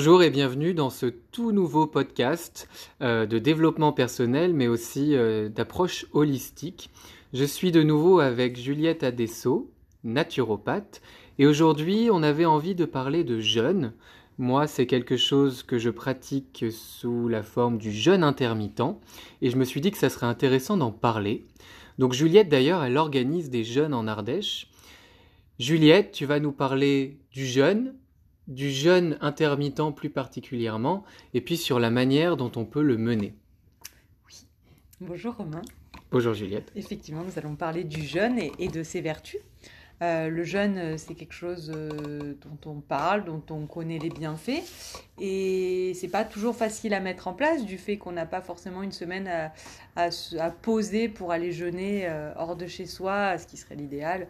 Bonjour et bienvenue dans ce tout nouveau podcast euh, de développement personnel mais aussi euh, d'approche holistique. Je suis de nouveau avec Juliette Adesso, naturopathe, et aujourd'hui on avait envie de parler de jeûne. Moi c'est quelque chose que je pratique sous la forme du jeûne intermittent et je me suis dit que ça serait intéressant d'en parler. Donc Juliette d'ailleurs elle organise des jeûnes en Ardèche. Juliette, tu vas nous parler du jeûne, du jeûne intermittent plus particulièrement, et puis sur la manière dont on peut le mener. Oui. Bonjour Romain. Bonjour Juliette. Effectivement, nous allons parler du jeûne et, de ses vertus. Euh, le jeûne, euh, c'est quelque chose euh, dont on parle, dont on connaît les bienfaits, et c'est pas toujours facile à mettre en place du fait qu'on n'a pas forcément une semaine à, à, poser pour aller jeûner hors de chez soi, ce qui serait l'idéal.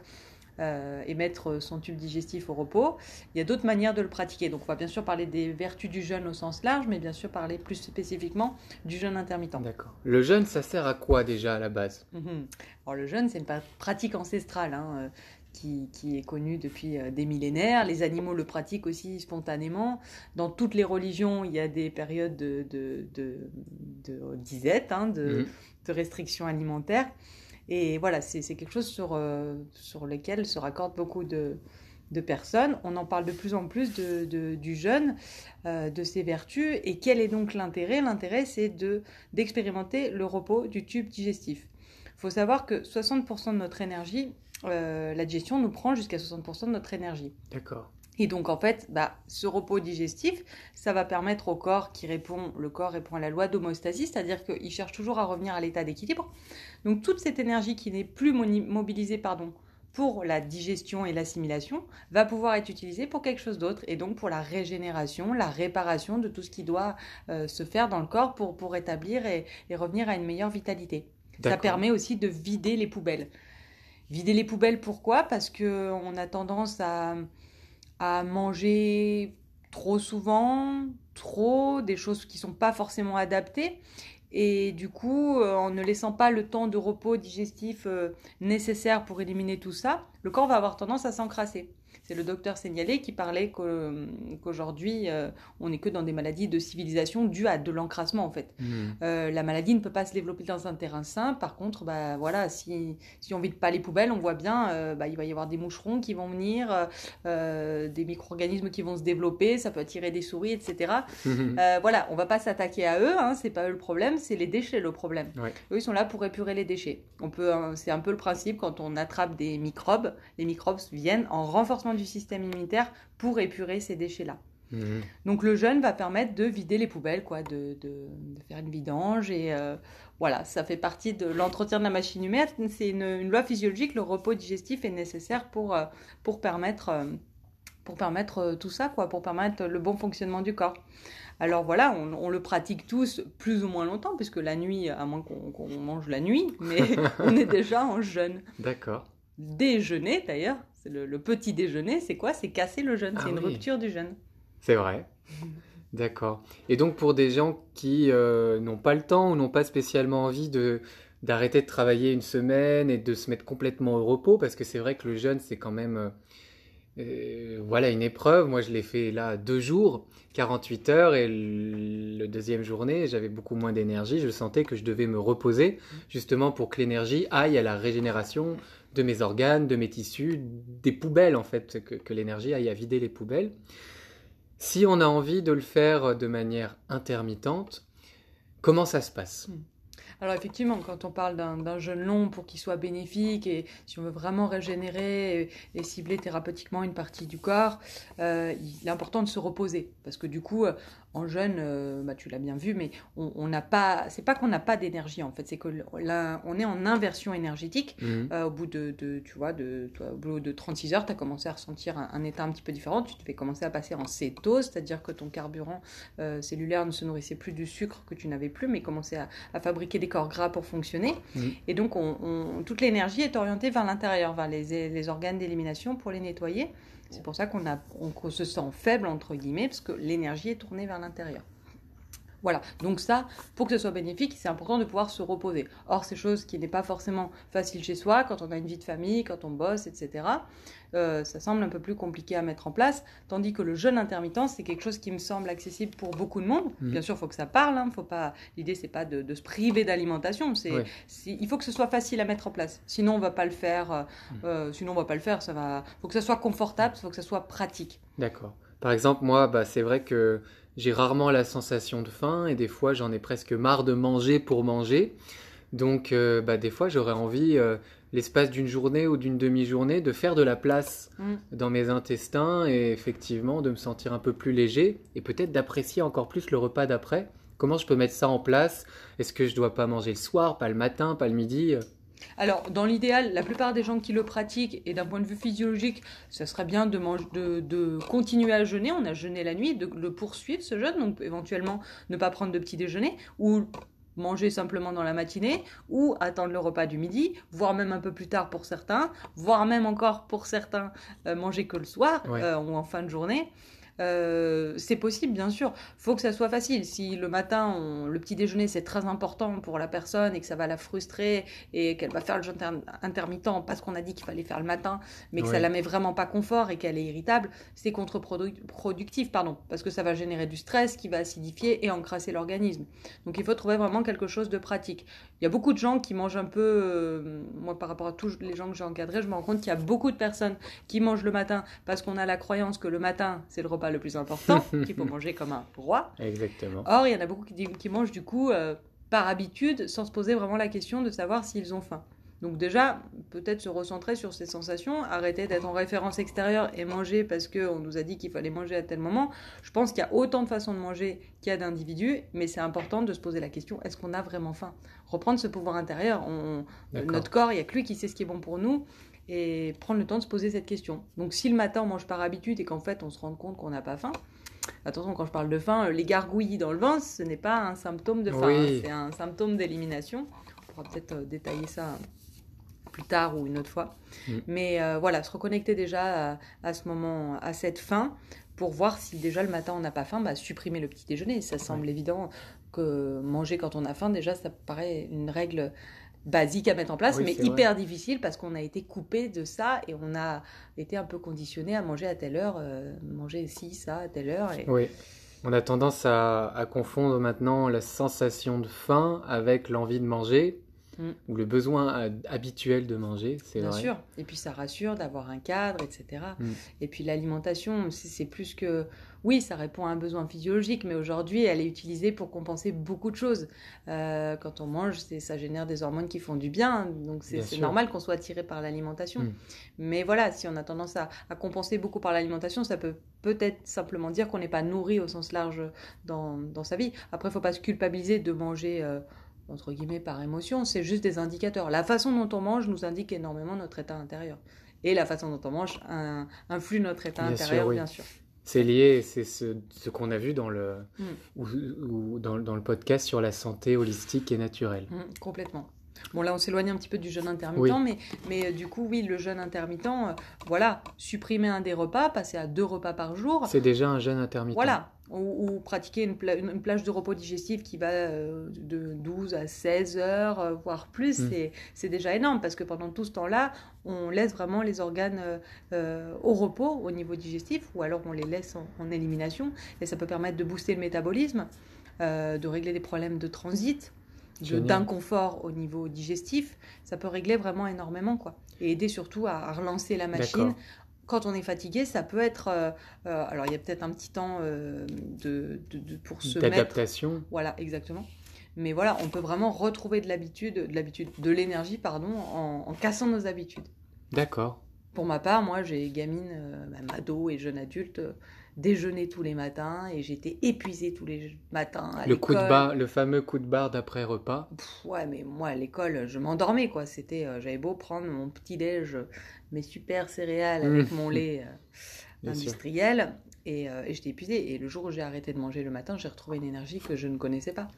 Euh, et mettre son tube digestif au repos. Il y a d'autres manières de le pratiquer. Donc on va bien sûr parler des vertus du jeûne au sens large, mais bien sûr parler plus spécifiquement du jeûne intermittent. D'accord. Le jeûne, ça sert à quoi déjà à la base? Mhm. Alors le jeûne, c'est une pratique ancestrale. Hein, euh, qui, est connue depuis euh, des millénaires. Les animaux le pratiquent aussi spontanément. Dans toutes les religions, il y a des périodes de, de, disette, hein, de, mhm. de restrictions alimentaires. Et voilà, c'est quelque chose sur, euh, sur lequel se raccordent beaucoup de, personnes. On en parle de plus en plus du jeûne, euh, de ses vertus. Et quel est donc l'intérêt? L'intérêt, c'est d'expérimenter le repos du tube digestif. Il faut savoir que 60% de notre énergie, euh, la digestion nous prend jusqu'à 60% de notre énergie. D'accord. Et donc en fait, bah, ce repos digestif, ça va permettre au corps qui répond, le corps répond à la loi d'homostasie, c'est-à-dire qu'il cherche toujours à revenir à l'état d'équilibre. Donc toute cette énergie qui n'est plus mobilisée pardon, pour la digestion et l'assimilation va pouvoir être utilisée pour quelque chose d'autre et donc pour la régénération, la réparation de tout ce qui doit euh, se faire dans le corps pour, pour rétablir et, et revenir à une meilleure vitalité. Ça permet aussi de vider les poubelles. Vider les poubelles, pourquoi? Parce qu'on a tendance à à manger trop souvent, trop, des choses qui sont pas forcément adaptées. Et du coup, euh, en ne laissant pas le temps de repos digestif euh, nécessaire pour éliminer tout ça, le corps va avoir tendance à s'encrasser. C'est le docteur Seignalé qui parlait qu'aujourd'hui, euh, on n'est que dans des maladies de civilisation dues à de l'encrassement, en fait. Hmm. Euh, la maladie ne peut pas se développer dans un terrain sain. Par contre, bah, voilà, si, si on vide pas les poubelles, on voit bien, euh, bah, il va y avoir des moucherons qui vont venir, des micro-organismes qui vont se développer, ça peut attirer des souris, etc. Voilà, on va pas s'attaquer à eux, hein, c'est pas eux le problème, c'est les déchets le problème. Eux, ils sont là pour épurer les déchets. On peut, hein, c'est un peu le principe quand on attrape des microbes, les microbes viennent en renforcement du système immunitaire pour épurer ces déchets-là. Mhm. Donc le jeûne va permettre de vider les poubelles, quoi, de, de, faire une vidange et euh, voilà, ça fait partie de l'entretien de la machine humaine. C'est une, loi physiologique, le repos digestif est nécessaire pour, euh, pour permettre, euh, pour permettre tout ça, quoi, pour permettre le bon fonctionnement du corps. Alors voilà, on, le pratique tous plus ou moins longtemps, puisque la nuit, à moins qu'on mange la nuit, mais on est déjà en jeûne. D'accord. Déjeuner d'ailleurs, c'est le, petit déjeuner, c'est quoi? C'est casser le jeûne, c'est ah une rupture du jeûne. C'est vrai. D'accord. Et donc pour des gens qui euh, n'ont pas le temps ou n'ont pas spécialement envie de d'arrêter de travailler une semaine et de se mettre complètement au repos, parce que c'est vrai que le jeûne c'est quand même euh, euh, voilà une épreuve. Moi je l'ai fait là deux jours, 48 heures, et le deuxième journée j'avais beaucoup moins d'énergie. Je sentais que je devais me reposer justement pour que l'énergie aille à la régénération de mes organes, de mes tissus, des poubelles en fait, que, l'énergie aille à vider les poubelles. Si on a envie de le faire de manière intermittente, comment ça se passe? Hmm. Alors effectivement, quand on parle d'un jeûne long pour qu'il soit bénéfique et si on veut vraiment régénérer et, cibler thérapeutiquement une partie du corps, euh, il est important de se reposer parce que du coup, en jeûne, euh, bah, tu l'as bien vu, mais on n'a pas, c'est pas qu'on n'a pas d'énergie en fait, c'est que là, on est en inversion énergétique. Mhm. Euh, au bout de, tu vois, de, au bout de 36 heures, tu as commencé à ressentir un, état un petit peu différent. Tu te fais commencer à passer en cétose, c'est-à-dire que ton carburant euh, cellulaire ne se nourrissait plus du sucre que tu n'avais plus, mais commençait à, fabriquer des corps gras pour fonctionner. Mhm. Et donc, on, toute l'énergie est orientée vers l'intérieur, vers les, les organes d'élimination pour les nettoyer. C'est pour ça qu'on se sent faible, entre guillemets, parce que l'énergie est tournée vers l'intérieur. Voilà, donc ça, pour que ce soit bénéfique, c'est important de pouvoir se reposer. Or, c'est chose qui n'est pas forcément facile chez soi, quand on a une vie de famille, quand on bosse, etc. Euh, ça semble un peu plus compliqué à mettre en place, tandis que le jeûne intermittent, c'est quelque chose qui me semble accessible pour beaucoup de monde. Mhm. Bien sûr, il faut que ça parle, hein, faut pas... l'idée, c'est pas de, de se priver d'alimentation, c'est, Ouais. c'est- il faut que ce soit facile à mettre en place. Sinon, on va pas le faire, euh, Mhm. euh, sinon, on va pas le faire, ça va... faut que ça soit confortable, faut que ça soit pratique. D'accord. Par exemple, moi, bah, c'est vrai que j'ai rarement la sensation de faim et des fois, j'en ai presque marre de manger pour manger. Donc, euh, bah, des fois, j'aurais envie, euh, l'espace d'une journée ou d'une demi-journée, de faire de la place Mm. dans mes intestins et effectivement de me sentir un peu plus léger et peut-être d'apprécier encore plus le repas d'après. Comment je peux mettre ça en place? Est-ce que je dois pas manger le soir, pas le matin, pas le midi? Alors, dans l'idéal, la plupart des gens qui le pratiquent, et d'un point de vue physiologique, ça serait bien de, mange- de, de continuer à jeûner. On a jeûné la nuit, de le poursuivre ce jeûne, donc éventuellement ne pas prendre de petit déjeuner, ou manger simplement dans la matinée, ou attendre le repas du midi, voire même un peu plus tard pour certains, voire même encore pour certains euh, manger que le soir Ouais. euh, ou en fin de journée. Euh, c'est possible, bien sûr. faut que ça soit facile. Si le matin, on- le petit déjeuner, c'est très important pour la personne et que ça va la frustrer et qu'elle va faire le jeûne inter- intermittent parce qu'on a dit qu'il fallait faire le matin, mais que ça Ouais. la met vraiment pas confort et qu'elle est irritable, c'est contre-productif, pardon, parce que ça va générer du stress qui va acidifier et encrasser l'organisme. Donc il faut trouver vraiment quelque chose de pratique. Il y a beaucoup de gens qui mangent un peu, euh, moi par rapport à tous les gens que j'ai encadrés, je me rends compte qu'il y a beaucoup de personnes qui mangent le matin parce qu'on a la croyance que le matin c'est le repas le plus important, qu'il faut manger comme un roi. Exactement. Or, il y en a beaucoup qui, qui mangent du coup euh, par habitude sans se poser vraiment la question de savoir s'ils ont faim. Donc déjà, peut-être se recentrer sur ces sensations, arrêter d'être en référence extérieure et manger parce qu'on nous a dit qu'il fallait manger à tel moment. Je pense qu'il y a autant de façons de manger qu'il y a d'individus, mais c'est important de se poser la question, est-ce qu'on a vraiment faim? Reprendre ce pouvoir intérieur. On- notre corps, il n'y a que lui qui sait ce qui est bon pour nous. Et prendre le temps de se poser cette question. Donc si le matin on mange par habitude et qu'en fait on se rend compte qu'on n'a pas faim, Attention, quand je parle de faim, euh, les gargouillis dans le ventre, ce n'est pas un symptôme de faim, Oui. hein, c'est un symptôme d'élimination. On pourra peut-être euh, détailler ça plus tard ou une autre fois. Mm. Mais euh, voilà, se reconnecter déjà à, à ce moment, à cette faim, pour voir si déjà le matin on n'a pas faim, bah, supprimer le petit déjeuner. Ça semble évident que manger quand on a faim, déjà ça paraît une règle basique à mettre en place, Oui, mais vrai. hyper difficile parce qu'on a été coupé de ça et on a été un peu conditionné à manger à telle heure, euh, manger ci, ça à telle heure. Et... Oui. On a tendance à, à confondre maintenant la sensation de faim avec l'envie de manger Mm. ou le besoin euh, habituel de manger, c'est Bien vrai. sûr. Et puis ça rassure d'avoir un cadre, etc. Mm. Et puis l'alimentation, c'est plus que... Oui, ça répond à un besoin physiologique, mais aujourd'hui, elle est utilisée pour compenser beaucoup de choses. Euh, quand on mange, ça génère des hormones qui font du bien, donc c'est Bien normal qu'on soit attiré par l'alimentation. Mm. Mais voilà, si on a tendance à, à compenser beaucoup par l'alimentation, ça peut peut-être simplement dire qu'on n'est pas nourri au sens large dans, dans sa vie. Après, il faut pas se culpabiliser de manger... euh, entre guillemets par émotion, c'est juste des indicateurs. La façon dont on mange nous indique énormément notre état intérieur. Et la façon dont on mange un- influe notre état Bien intérieur, sûr, oui. bien sûr. C'est lié, c'est ce, ce qu'on a vu dans le, Mm. ou, ou dans, dans le podcast sur la santé holistique et naturelle. Mm, complètement. Bon, là, on s'éloigne un petit peu du jeûne intermittent, Oui. mais, mais euh, du coup, oui, le jeûne intermittent, euh, voilà, supprimer un des repas, passer à deux repas par jour, C'est déjà un jeûne intermittent. voilà, ou, ou pratiquer une, pla- une- une plage de repos digestif qui va euh, de 12 à 16 heures, euh, voire plus, Mm. c'est- déjà énorme, parce que pendant tout ce temps-là, on laisse vraiment les organes euh, au repos au niveau digestif, ou alors on les laisse en, en élimination, et ça peut permettre de booster le métabolisme, de régler des problèmes de transit, d'inconfort au niveau digestif, ça peut régler vraiment énormément, quoi. Et aider surtout à relancer la machine. Quand on est fatigué, ça peut être... euh, euh, alors, il y a peut-être un petit temps euh, de, de- de- pour se mettre... D'adaptation. Voilà, exactement. Mais voilà, on peut vraiment retrouver de l'habitude, de l'habitude, de l'énergie, pardon, en, en cassant nos habitudes. D'accord. Pour ma part, moi, j'ai gamine, euh, même ado et jeune adulte, euh, déjeuner tous les matins et j'étais épuisée tous les matins à Le coup de barre, le fameux coup de barre d'après repas. Pff, ouais, mais moi à l'école, je m'endormais quoi. C'était, euh, j'avais beau prendre mon petit déj, mes super céréales avec Mmh. mon lait euh, industriel, et, euh, et j'étais épuisée. Et le jour où j'ai arrêté de manger le matin, j'ai retrouvé une énergie que je ne connaissais pas.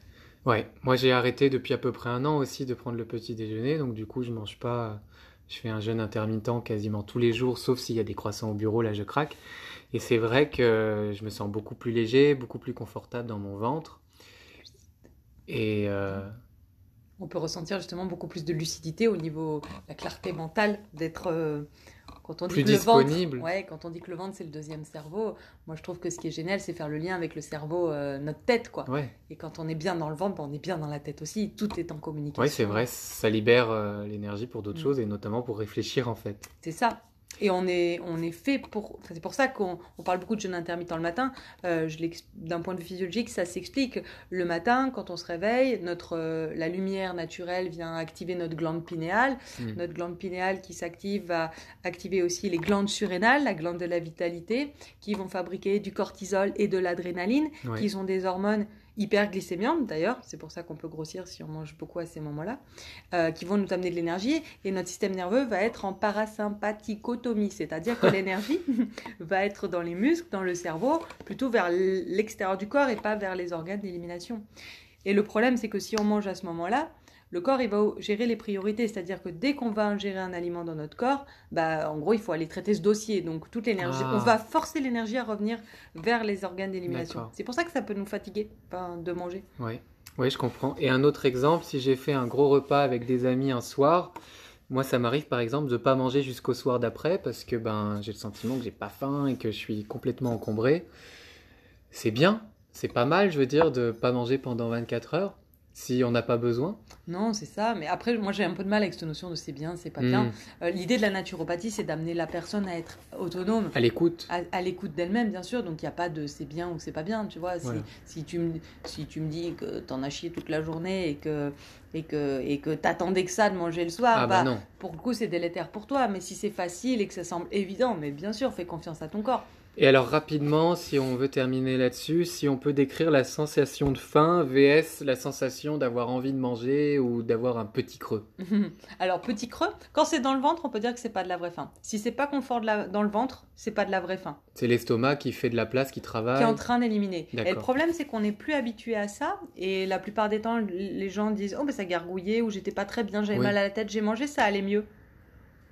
Ouais, moi j'ai arrêté depuis à peu près un an aussi de prendre le petit déjeuner, donc du coup je mange pas, je fais un jeûne intermittent quasiment tous les jours, sauf s'il y a des croissants au bureau, là je craque. Et c'est vrai que je me sens beaucoup plus léger, beaucoup plus confortable dans mon ventre. Et euh, On peut ressentir justement beaucoup plus de lucidité au niveau de la clarté mentale, d'être. euh, quand on dit Plus que le ventre, disponible. ouais, quand on dit que le ventre c'est le deuxième cerveau, moi je trouve que ce qui est génial c'est faire le lien avec le cerveau, euh, notre tête quoi. ouais, Et quand on est bien dans le ventre, ben, on est bien dans la tête aussi. Tout est en communication. ouais c'est vrai, ça libère euh, l'énergie pour d'autres Mm. choses et notamment pour réfléchir en fait. C'est ça. Et on est, on est fait pour. c'est pour ça qu'on on parle beaucoup de jeûne intermittent le matin. Euh, D'un point de vue physiologique, ça s'explique. Le matin, quand on se réveille, notre, euh, la lumière naturelle vient activer notre glande pinéale. Mm. Notre glande pinéale qui s'active va activer aussi les glandes surrénales, la glande de la vitalité, qui vont fabriquer du cortisol et de l'adrénaline, Ouais. qui sont des hormones hyperglycémiantes d'ailleurs, c'est pour ça qu'on peut grossir si on mange beaucoup à ces moments-là, euh, qui vont nous amener de l'énergie et notre système nerveux va être en parasympathicotomie, c'est-à-dire que l'énergie va être dans les muscles, dans le cerveau, plutôt vers l'extérieur du corps et pas vers les organes d'élimination. Et le problème, c'est que si on mange à ce moment-là, le corps il va gérer les priorités, c'est-à-dire que dès qu'on va ingérer un aliment dans notre corps, bah en gros il faut aller traiter ce dossier. Donc toute l'énergie, Ah. on va forcer l'énergie à revenir vers les organes d'élimination. C'est pour ça que ça peut nous fatiguer enfin, de manger. Oui, ouais, je comprends. Et un autre exemple, si j'ai fait un gros repas avec des amis un soir, moi ça m'arrive par exemple de pas manger jusqu'au soir d'après parce que ben j'ai le sentiment que j'ai pas faim et que je suis complètement encombré. C'est bien, c'est pas mal, je veux dire, de pas manger pendant 24 heures si on n'a pas besoin. Non, c'est ça. Mais après, moi j'ai un peu de mal avec cette notion de c'est bien, c'est pas bien. Euh, L'idée de la naturopathie, c'est d'amener la personne à être autonome. À l'écoute. à, à l'écoute d'elle-même, bien sûr. Donc, il n'y a pas de c'est bien ou c'est pas bien, tu vois. Si, Voilà. si, tu, me, si tu me dis que t'en as chié toute la journée et que et que et que t'attendais que ça de manger le soir, Ah bah bah, non. pour le coup, c'est délétère pour toi. Mais si c'est facile et que ça semble évident, mais bien sûr, fais confiance à ton corps. Et alors rapidement, si on veut terminer là-dessus, si on peut décrire la sensation de faim vs la sensation d'avoir envie de manger ou d'avoir un petit creux. Alors, petit creux, quand c'est dans le ventre, on peut dire que c'est pas de la vraie faim. Si c'est pas confort de la- dans le ventre, c'est pas de la vraie faim. C'est l'estomac qui fait de la place, qui qui travaille. est en train d'éliminer. Et le problème, c'est qu'on n'est plus habitué à ça. Et la plupart des temps, les gens disent Oh, mais ça gargouillait, ou j'étais pas très bien, j'avais Oui. mal à la tête, j'ai mangé, ça allait mieux.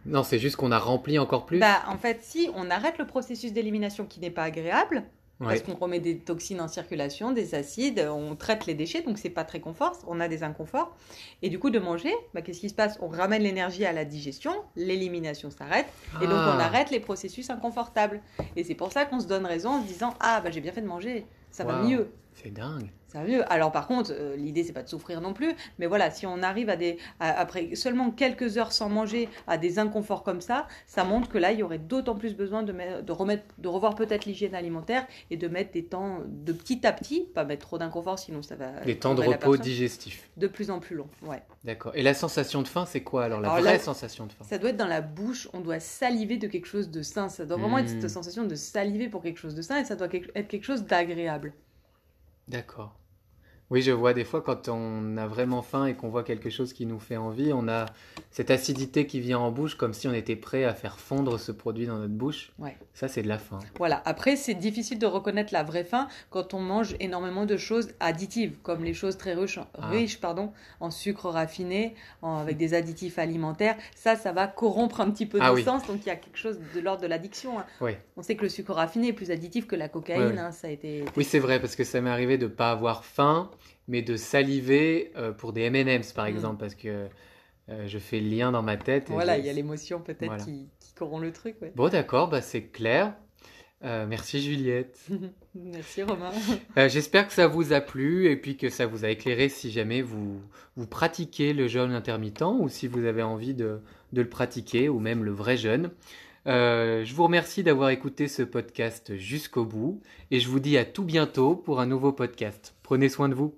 Non, c'est juste qu'on a rempli encore plus. Bah, en fait, si on arrête le processus d'élimination qui n'est pas agréable, Ouais. parce qu'on remet des toxines en circulation, des acides, on traite les déchets, donc c'est pas très confort, on a des inconforts. Et du coup, de manger, bah, qu'est-ce qui se passe? On ramène l'énergie à la digestion, l'élimination s'arrête, et donc Ah. on arrête les processus inconfortables. Et c'est pour ça qu'on se donne raison en se disant Ah, bah, j'ai bien fait de manger, ça va mieux. C'est dingue. Mieux. Alors par contre, euh, l'idée c'est pas de souffrir non plus, mais voilà, si on arrive à des à- après seulement quelques heures sans manger à des inconforts comme ça, ça montre que là il y aurait d'autant plus besoin de, me- de remettre de revoir peut-être l'hygiène alimentaire et de mettre des temps de petit à petit, pas mettre trop d'inconfort sinon ça va Les temps de repos digestifs. de plus en plus long. Ouais. D'accord. Et la sensation de faim, c'est quoi alors La Alors vraie là- sensation de faim? Ça doit être dans la bouche, on doit saliver de quelque chose de sain, ça doit vraiment être cette sensation de saliver pour quelque chose de sain et ça doit être quelque chose d'agréable. D'accord. Oui, je vois des fois quand on a vraiment faim et qu'on voit quelque chose qui nous fait envie, on a cette acidité qui vient en bouche comme si on était prêt à faire fondre ce produit dans notre bouche. Ouais. Ça, c'est de la faim. Voilà, après c'est difficile de reconnaître la vraie faim quand on mange énormément de choses additives, comme les choses très riches, Ah. riches pardon, en sucre raffiné, en- avec des additifs alimentaires. Ça, ça va corrompre un petit peu Ah d'essence, donc il y a quelque chose de l'ordre de l'addiction. hein. Oui. On sait que le sucre raffiné est plus additif que la cocaïne, hein, ça a été... Oui, c'est vrai, parce que ça m'est arrivé de pas avoir faim, mais de saliver euh, pour des M&M's, par Mm. exemple, parce que euh, je fais le lien dans ma tête. et Voilà, je- il y a l'émotion peut-être Voilà. qui, qui corrompt le truc. ouais. Bon, d'accord, bah, c'est clair. Euh, merci Juliette. Merci Romain. Euh, J'espère que ça vous a plu et puis que ça vous a éclairé si jamais vous, vous pratiquez le jeûne intermittent ou si vous avez envie de, de le pratiquer ou même le vrai jeûne. Euh, je vous remercie d'avoir écouté ce podcast jusqu'au bout et je vous dis à tout bientôt pour un nouveau podcast. Prenez soin de vous.